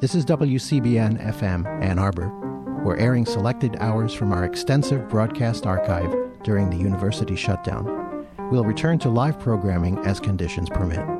This is WCBN FM Ann Arbor. We're airing selected hours from our extensive broadcast archive during the university shutdown. We'll return to live programming as conditions permit.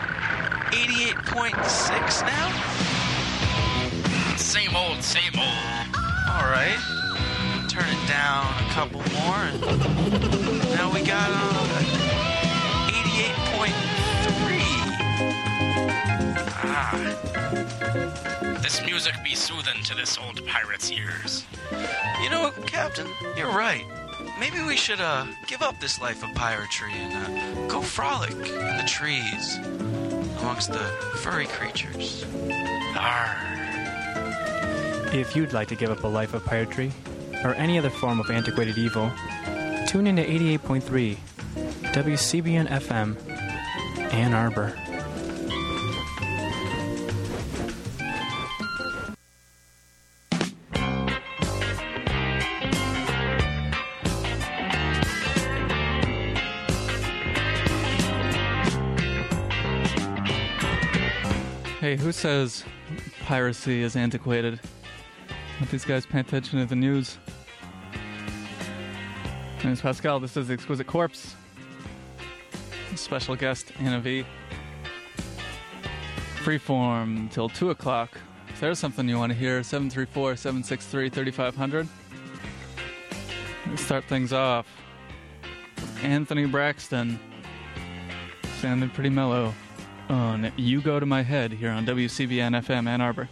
88.6 now. Same old, same old. All right. Turn it down a couple more. Now we got uh, Ah. This music be soothing to this old pirate's ears. You know, Captain, you're right. Maybe we should uh, give up this life of piratery and uh, go frolic in the trees amongst the furry creatures. Arr. If you'd like to give up a life of piratery or any other form of antiquated evil, tune in to 88.3 WCBN FM, Ann Arbor. Hey, who says piracy is antiquated? Let these guys pay attention to the news. My name is Pascal. This is the Exquisite Corpse. Special guest Anna V. Freeform till 2 o'clock. If there's something you want to hear, 734 763 3500. Start things off. Anthony Braxton. Sounded pretty mellow on You Go to My Head here on WCBN FM Ann Arbor.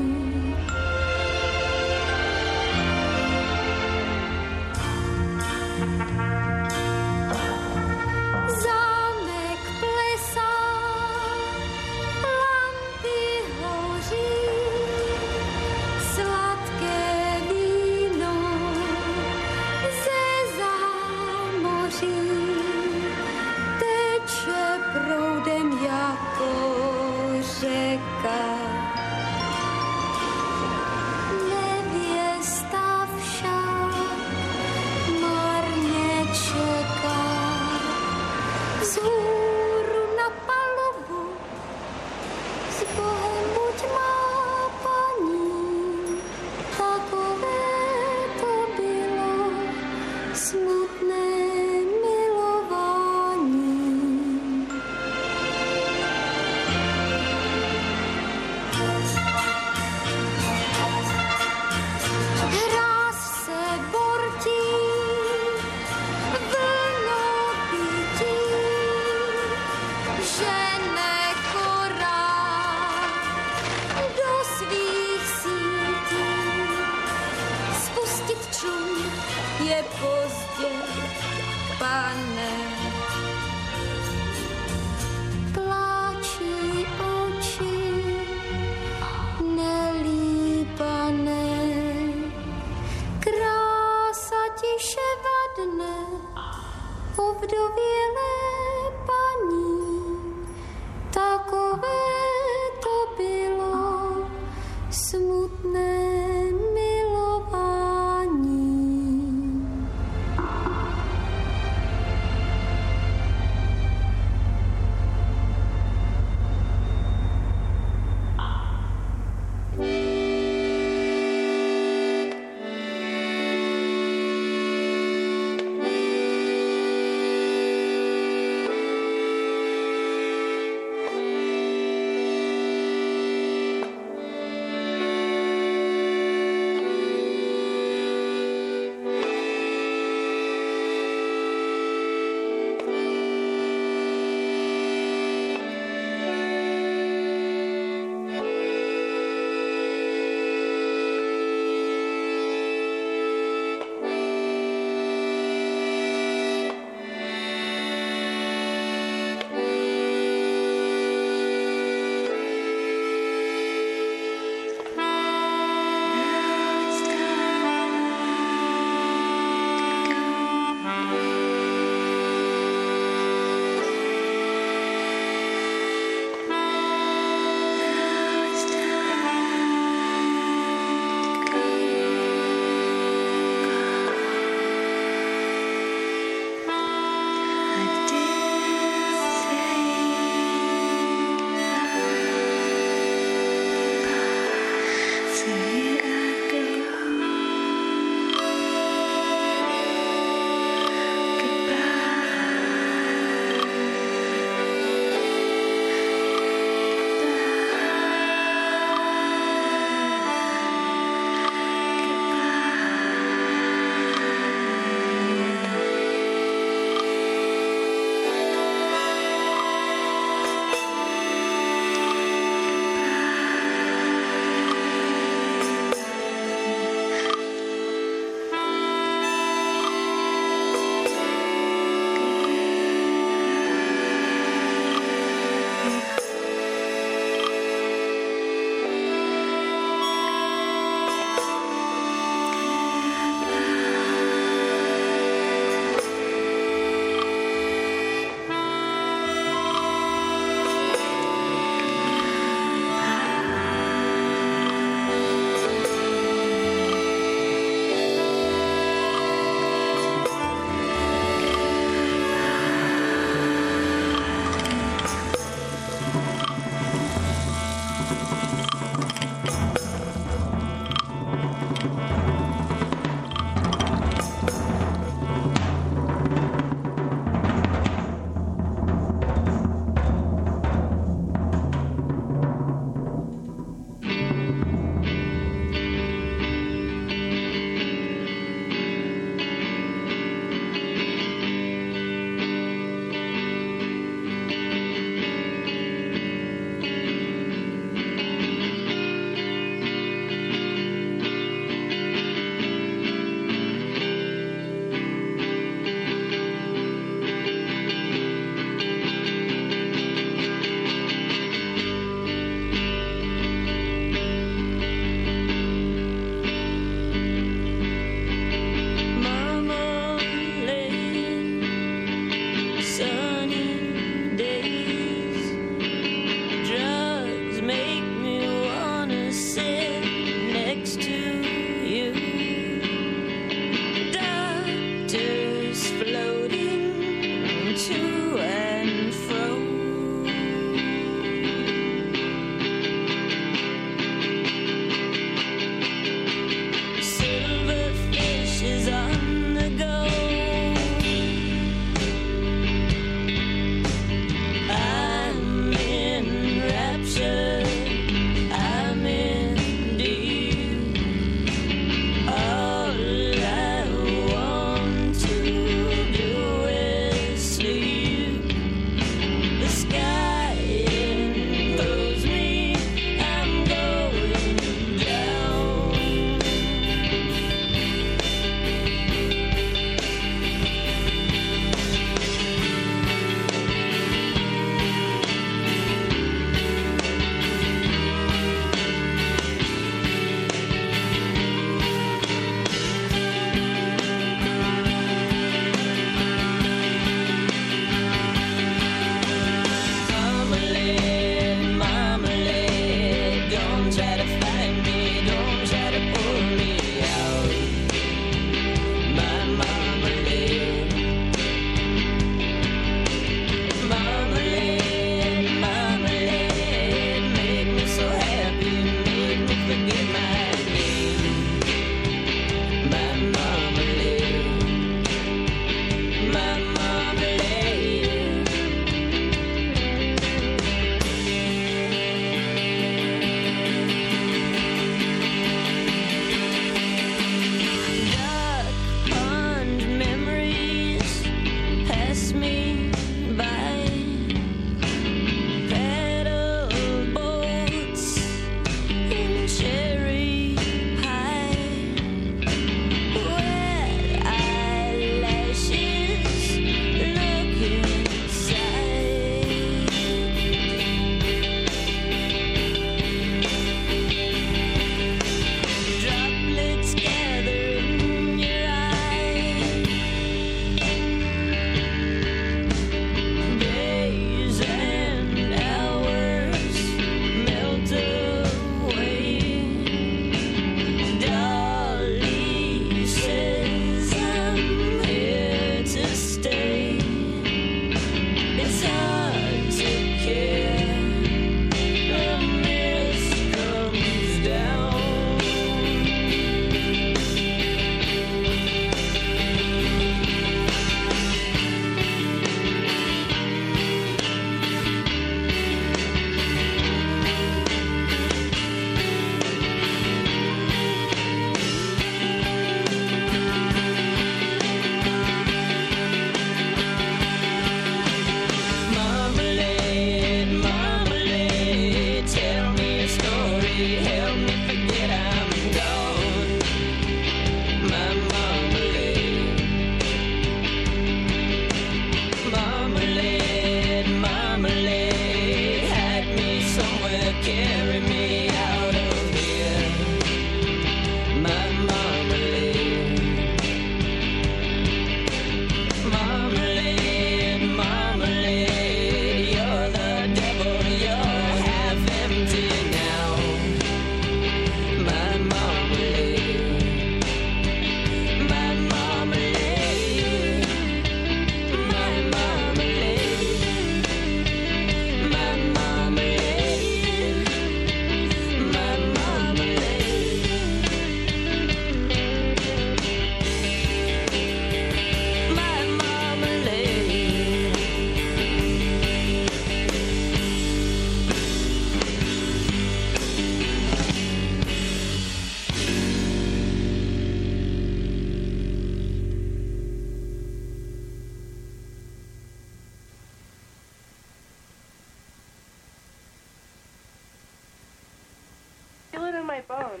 My phone.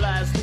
Last.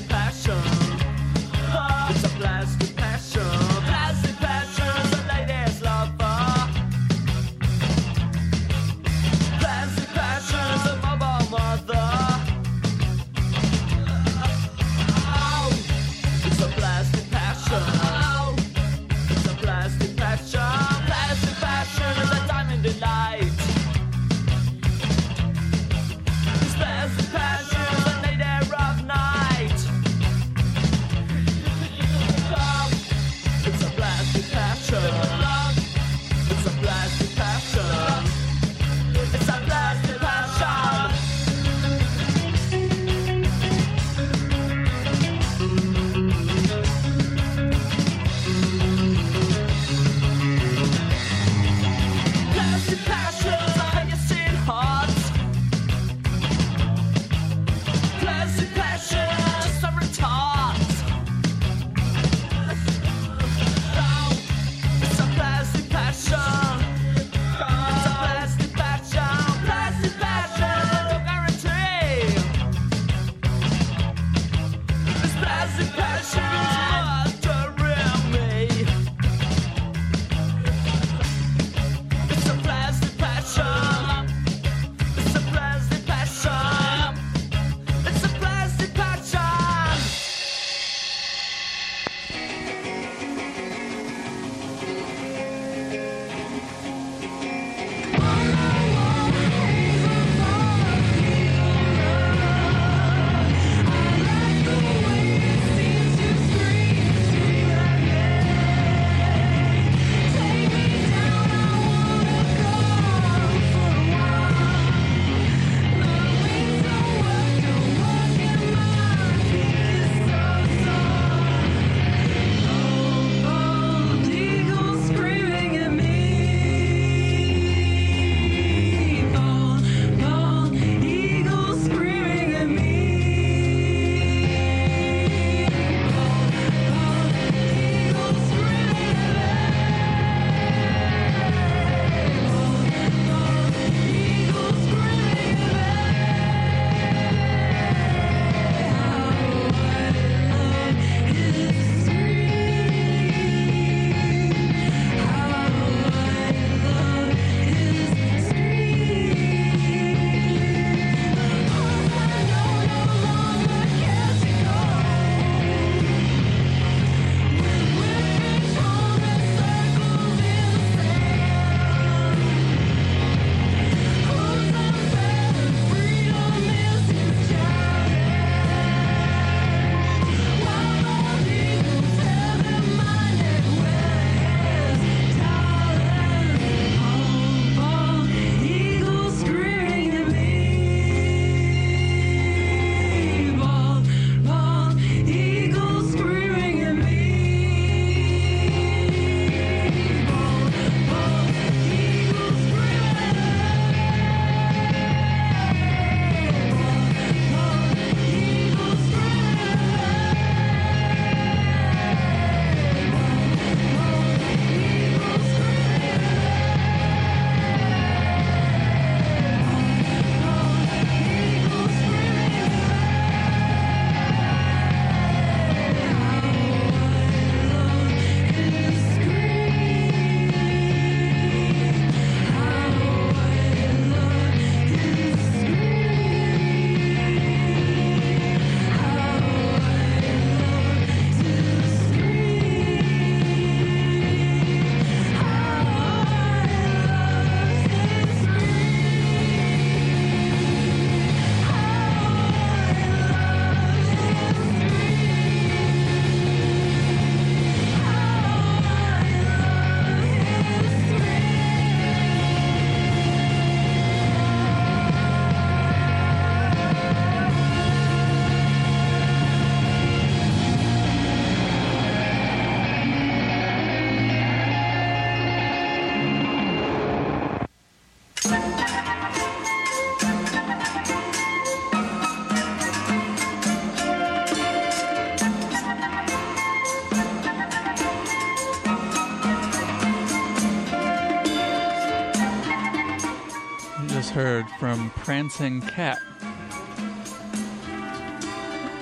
From Prancing Cat.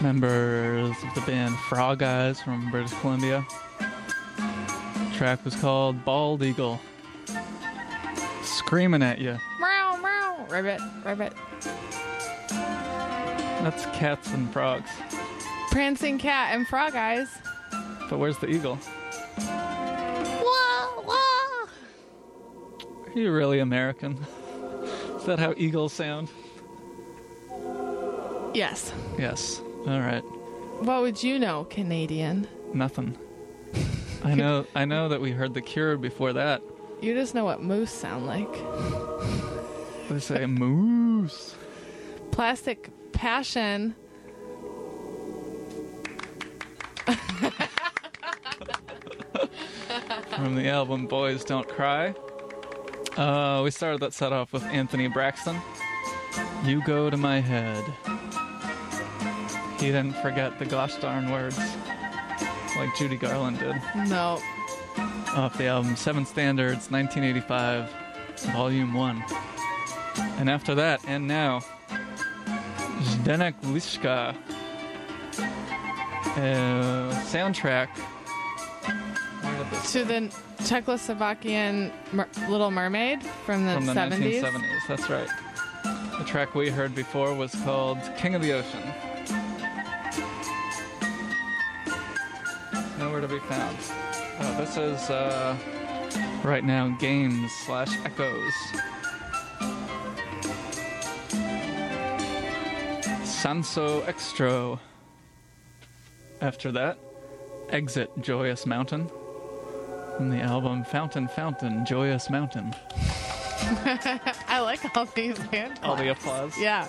Members of the band Frog Eyes from British Columbia. The track was called Bald Eagle. Screaming at you. Meow, meow. Ribbit, ribbit. That's cats and frogs. Prancing cat and frog eyes. But where's the eagle? Wah, wah. Are you really American? Is that how eagles sound? Yes. Yes. All right. What would you know, Canadian? Nothing. I know. I know that we heard the Cure before that. You just know what moose sound like. They say moose. Plastic Passion. from the album Boys Don't Cry. Uh, we started that set off with Anthony Braxton. You go to my head. He didn't forget the gosh darn words like Judy Garland did. No. Off the album Seven Standards, 1985, Volume 1. And after that, and now, Zdeněk Liška. Uh, soundtrack. To the Czechoslovakian Mer- Little Mermaid from the, from the 70s. 1970s. That's right. The track we heard before was called King of the Ocean. Nowhere to be found. Oh, this is uh, right now games slash echoes. Sanso-Xtro. After that, Exit Joyous Mountain. From the album Fountain Fountain Joyous Mountain. I like all these band All the applause. Yeah.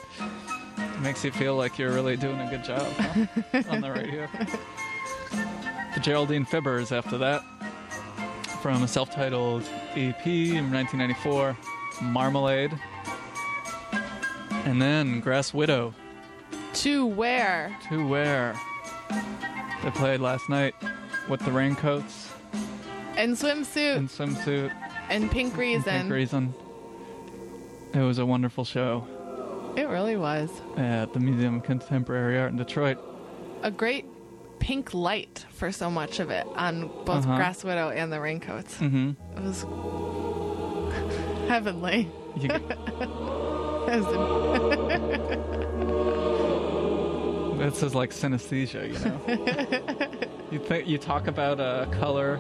Makes you feel like you're really doing a good job huh? on the radio. The Geraldine Fibbers after that, from a self titled EP in 1994, Marmalade. And then Grass Widow, To where? To Wear. They played last night with the raincoats And swimsuit and swimsuit and pink and reason. pink reason. It was a wonderful show It really was. at the Museum of Contemporary Art in Detroit. A great pink light for so much of it on both Uh-huh. Grass Widow and the Raincoats. Mm-hmm. It was heavenly. You, This is like synesthesia, you know. you think you talk about a color,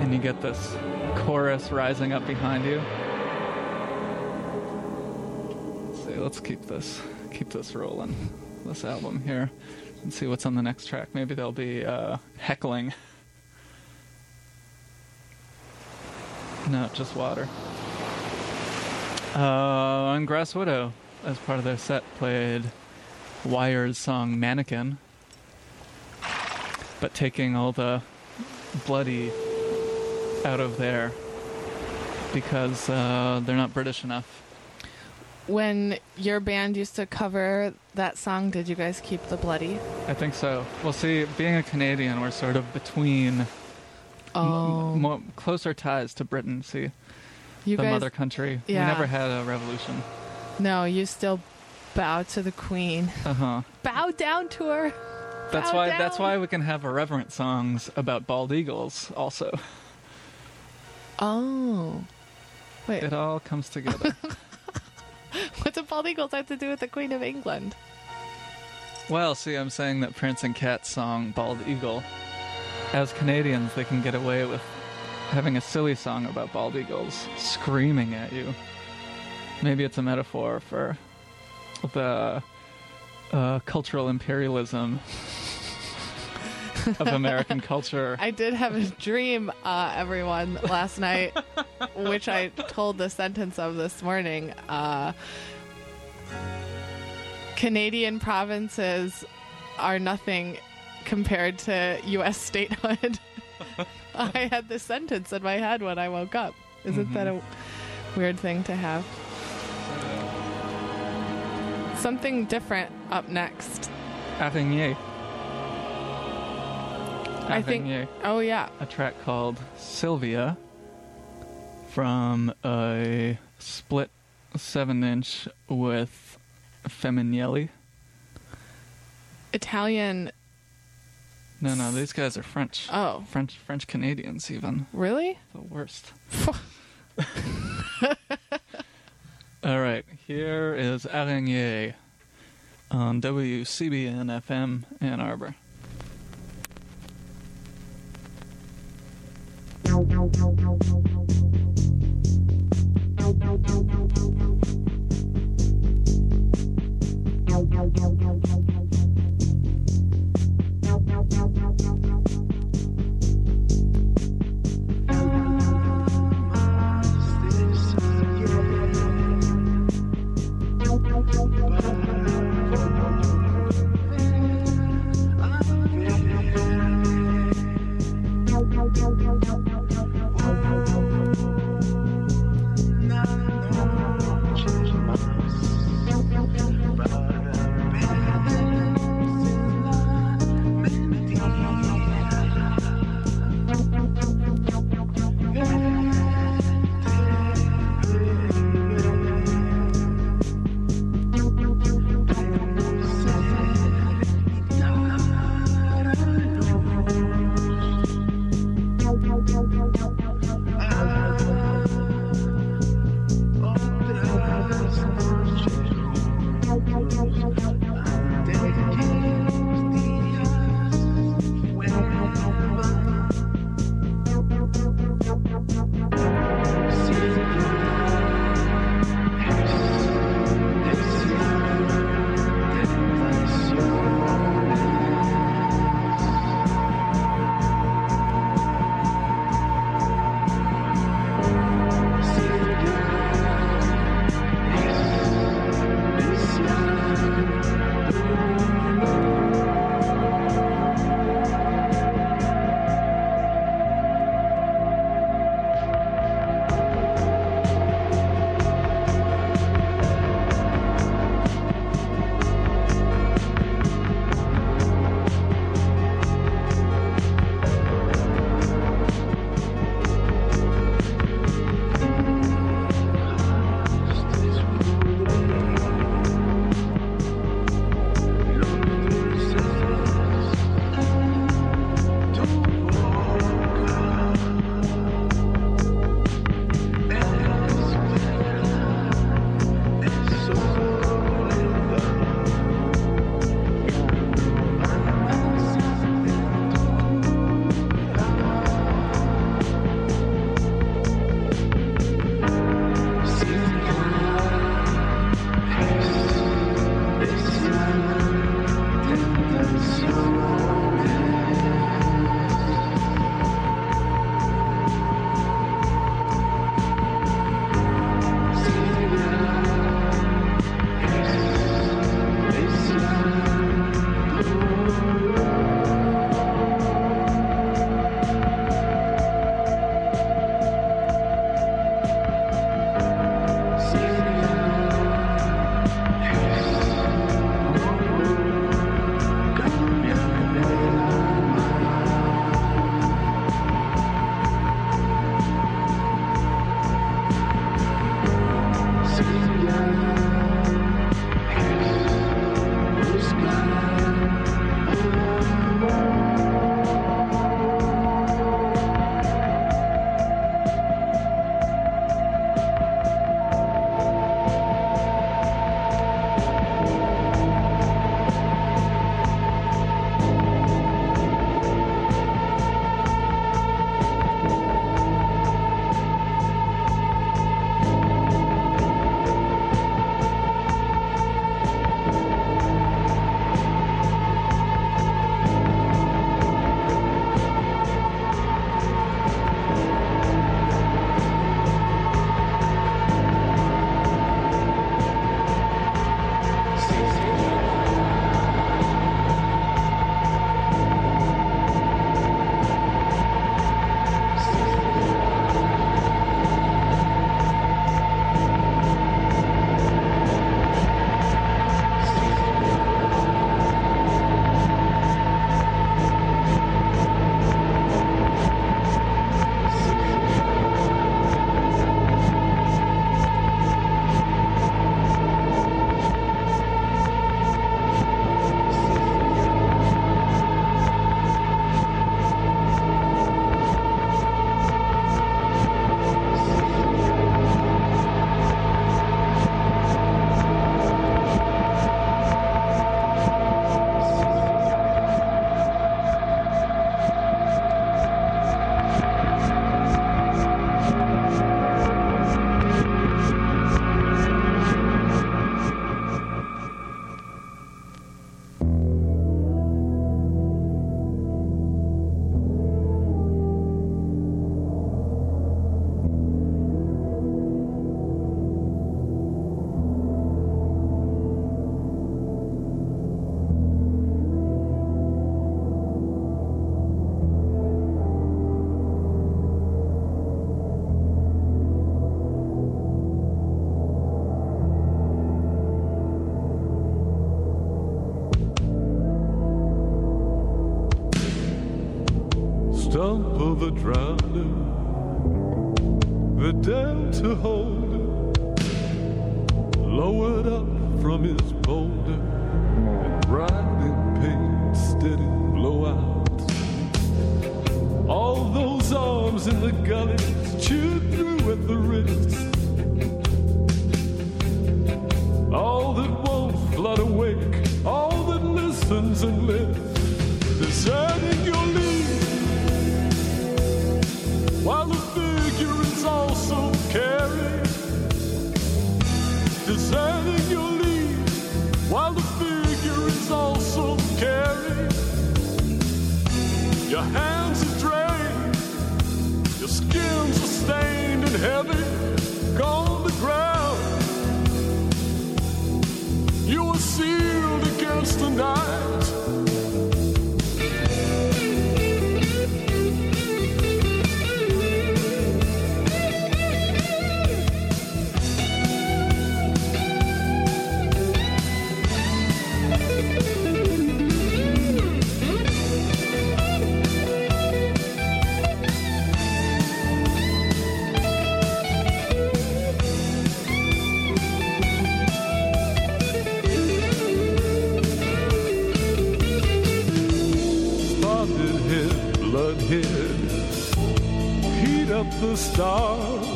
and you get this chorus rising up behind you. Let's see. Let's keep this keep this rolling. This album here, and see what's on the next track. Maybe they'll be uh, heckling. No, just water. Uh, on Grass Widow, as part of their set, played Wire's song Mannequin, but taking all the bloody out of there because uh, they're not British enough. when your band used to cover that song, did you guys keep the bloody? I think so. Well, see, being a Canadian, we're sort of between Oh, m- more closer ties to Britain. See, you the guys. mother country. yeah. We never had a revolution. No, you still bow to the queen. Uh huh. Bow down to her. That's Bow why. That's why we can have irreverent songs about bald eagles. Also, Oh. Wait, it all comes together. what do bald eagles have to do with the Queen of England? Well, see, I'm saying that Prancing Cat's song "Bald Eagle." As Canadians, they can get away with having a silly song about bald eagles screaming at you. Maybe it's a metaphor for the uh, cultural imperialism of American culture. I did have a dream, uh, everyone, last night, which I told the sentence of this morning. Uh, Canadian provinces are nothing compared to U.S. statehood. I had this sentence in my head when I woke up. Isn't that a weird thing to have? Something different up next. Avignon. I think. Avignon. Oh yeah. a track called Sylvia from a split seven inch with Feminielli. Italian. No, no, these guys are French. Oh, French, French Canadians, even really? the worst. All right, here is Araignée on WCBN FM Ann Arbor. Bye. Of head, heat up the stars,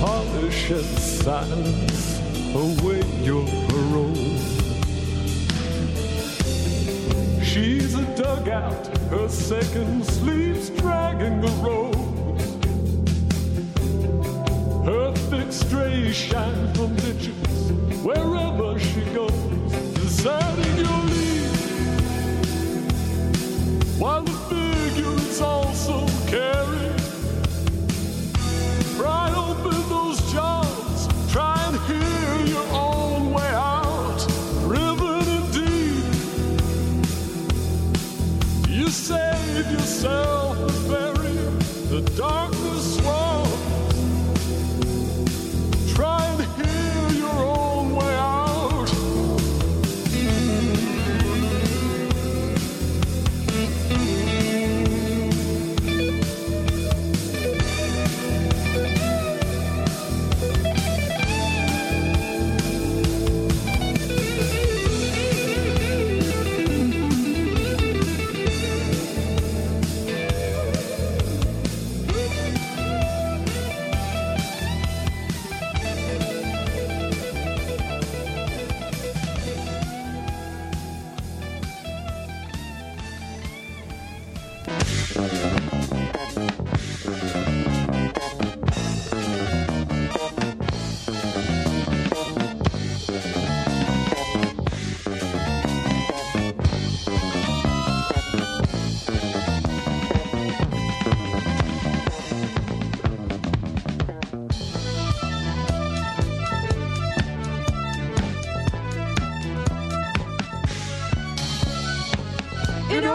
polish and silence await your parole. She's a dugout, her second sleeps dragging the road. Her thick strays shine from ditches wherever she goes, deserting your lead. While the is also carried,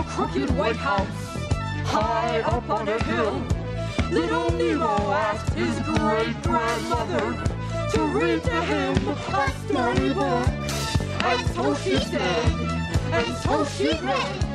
crooked White House, high up on a hill. Little Nemo asked his great grandmother to read to him a storybook. And so she did, and so she read.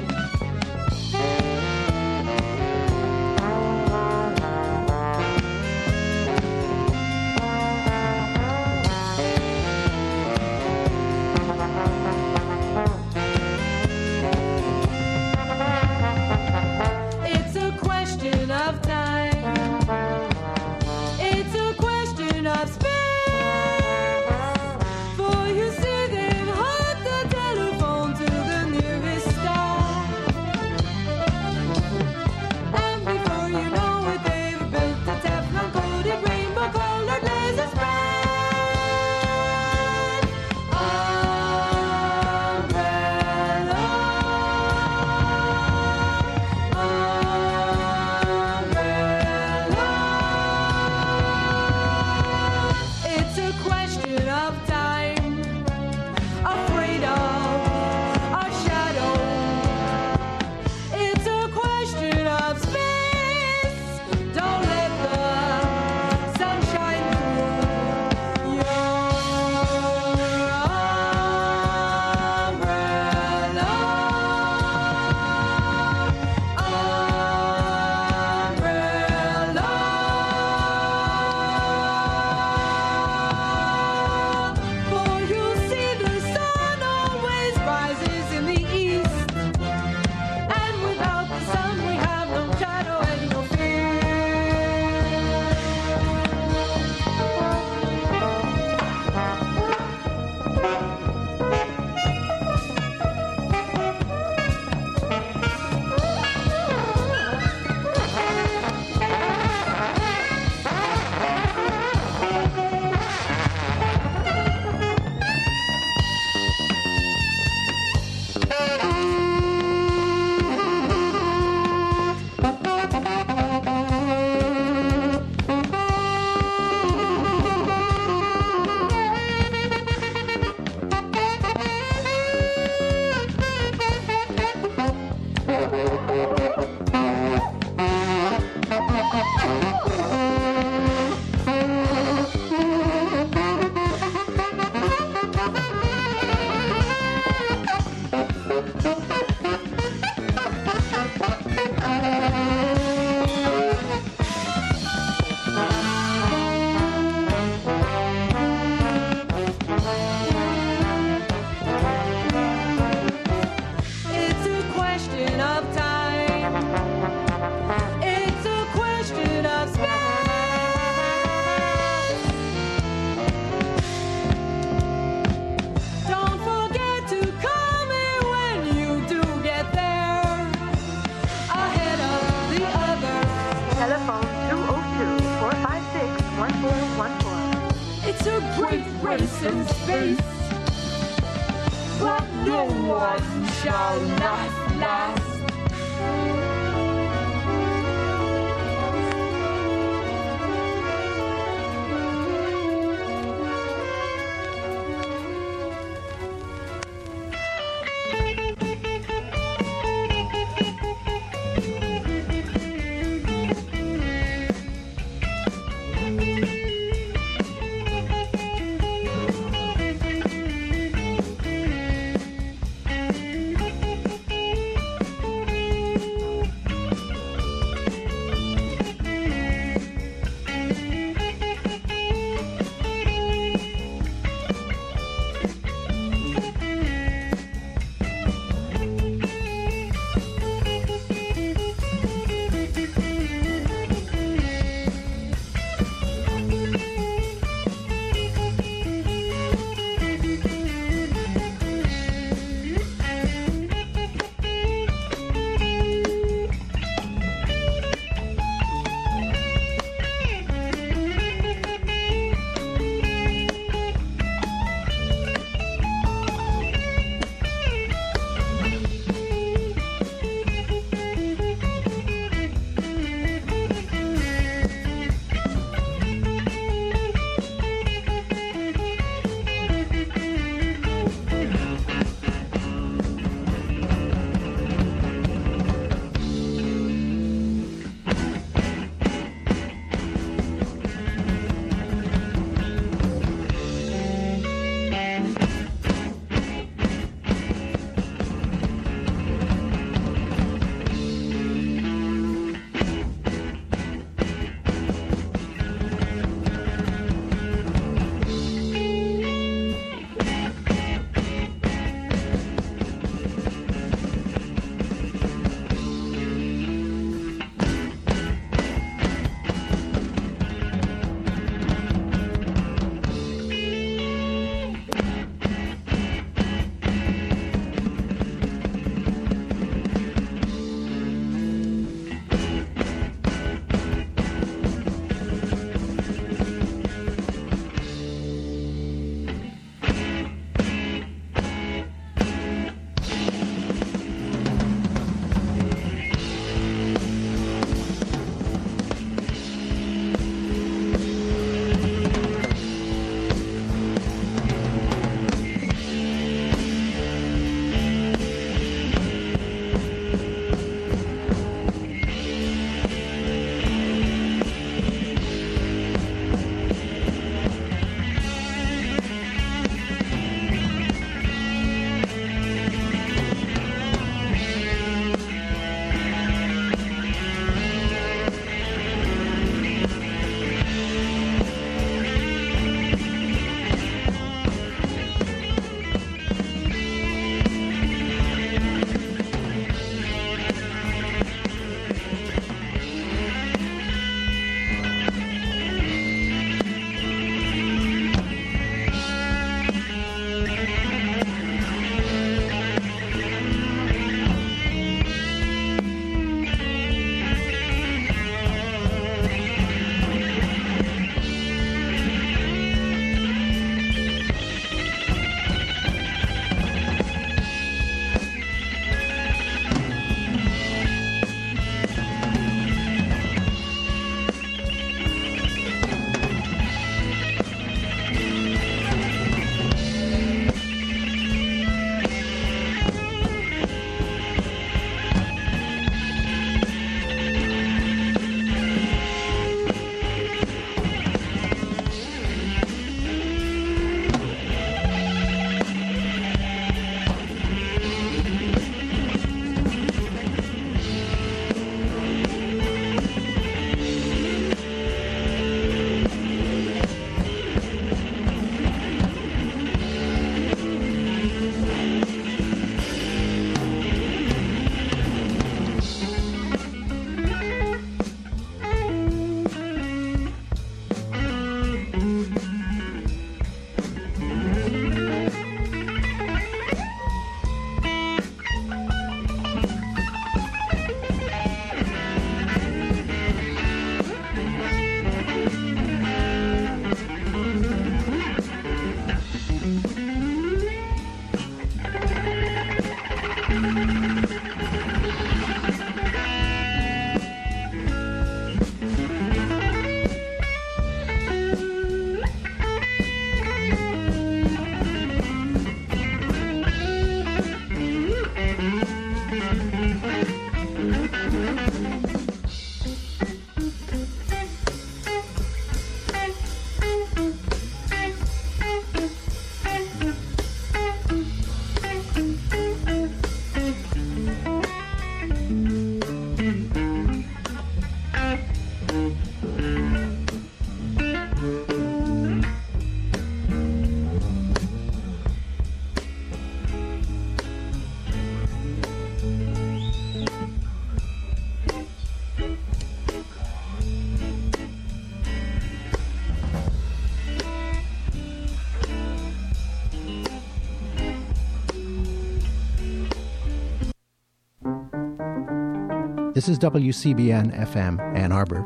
This is WCBN FM Ann Arbor.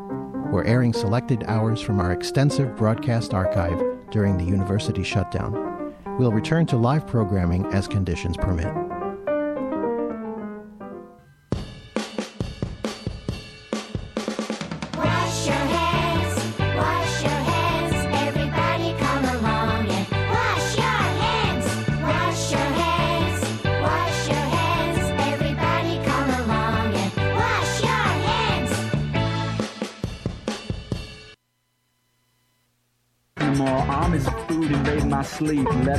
We're airing selected hours from our extensive broadcast archive during the university shutdown. We'll return to live programming as conditions permit.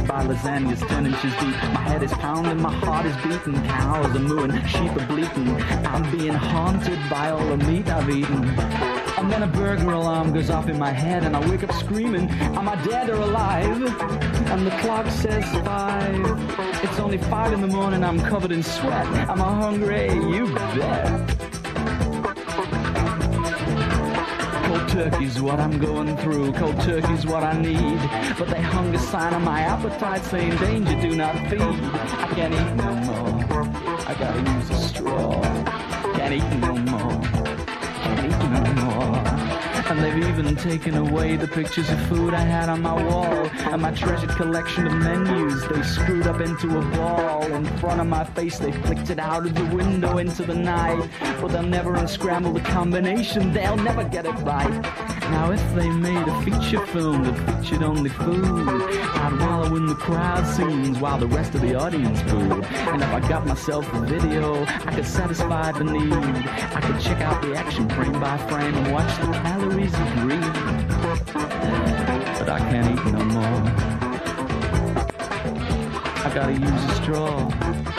By lasagnas ten inches deep. My head is pounding, my heart is beating, cows are mooing, sheep are bleating. I'm being haunted by all the meat I've eaten. And then a burger alarm goes off in my head, and I wake up screaming, Am I dead or alive? And the clock says five. It's only five in the morning, I'm covered in sweat. Am I hungry? You bet. Turkey's what I'm going through, cold turkey's what I need. But they hung a sign on my appetite saying, Danger, do not feed. I can't eat no more. I gotta use a straw. Can't eat no more. Can't eat no more. And they've even taken away the pictures of food I had on my wall and my treasured collection of menus. They screwed up into a ball in front of my face. They flicked it out of the window into the night. But they'll never unscramble the combination. They'll never get it right. Now, if they made a feature film that featured only food, I'd wallow in the crowd scenes while the rest of the audience booed. And if I got myself a video, I could satisfy the need. I could check out the action frame by frame and watch the calories agree. But I can't eat no more. Gotta use a straw.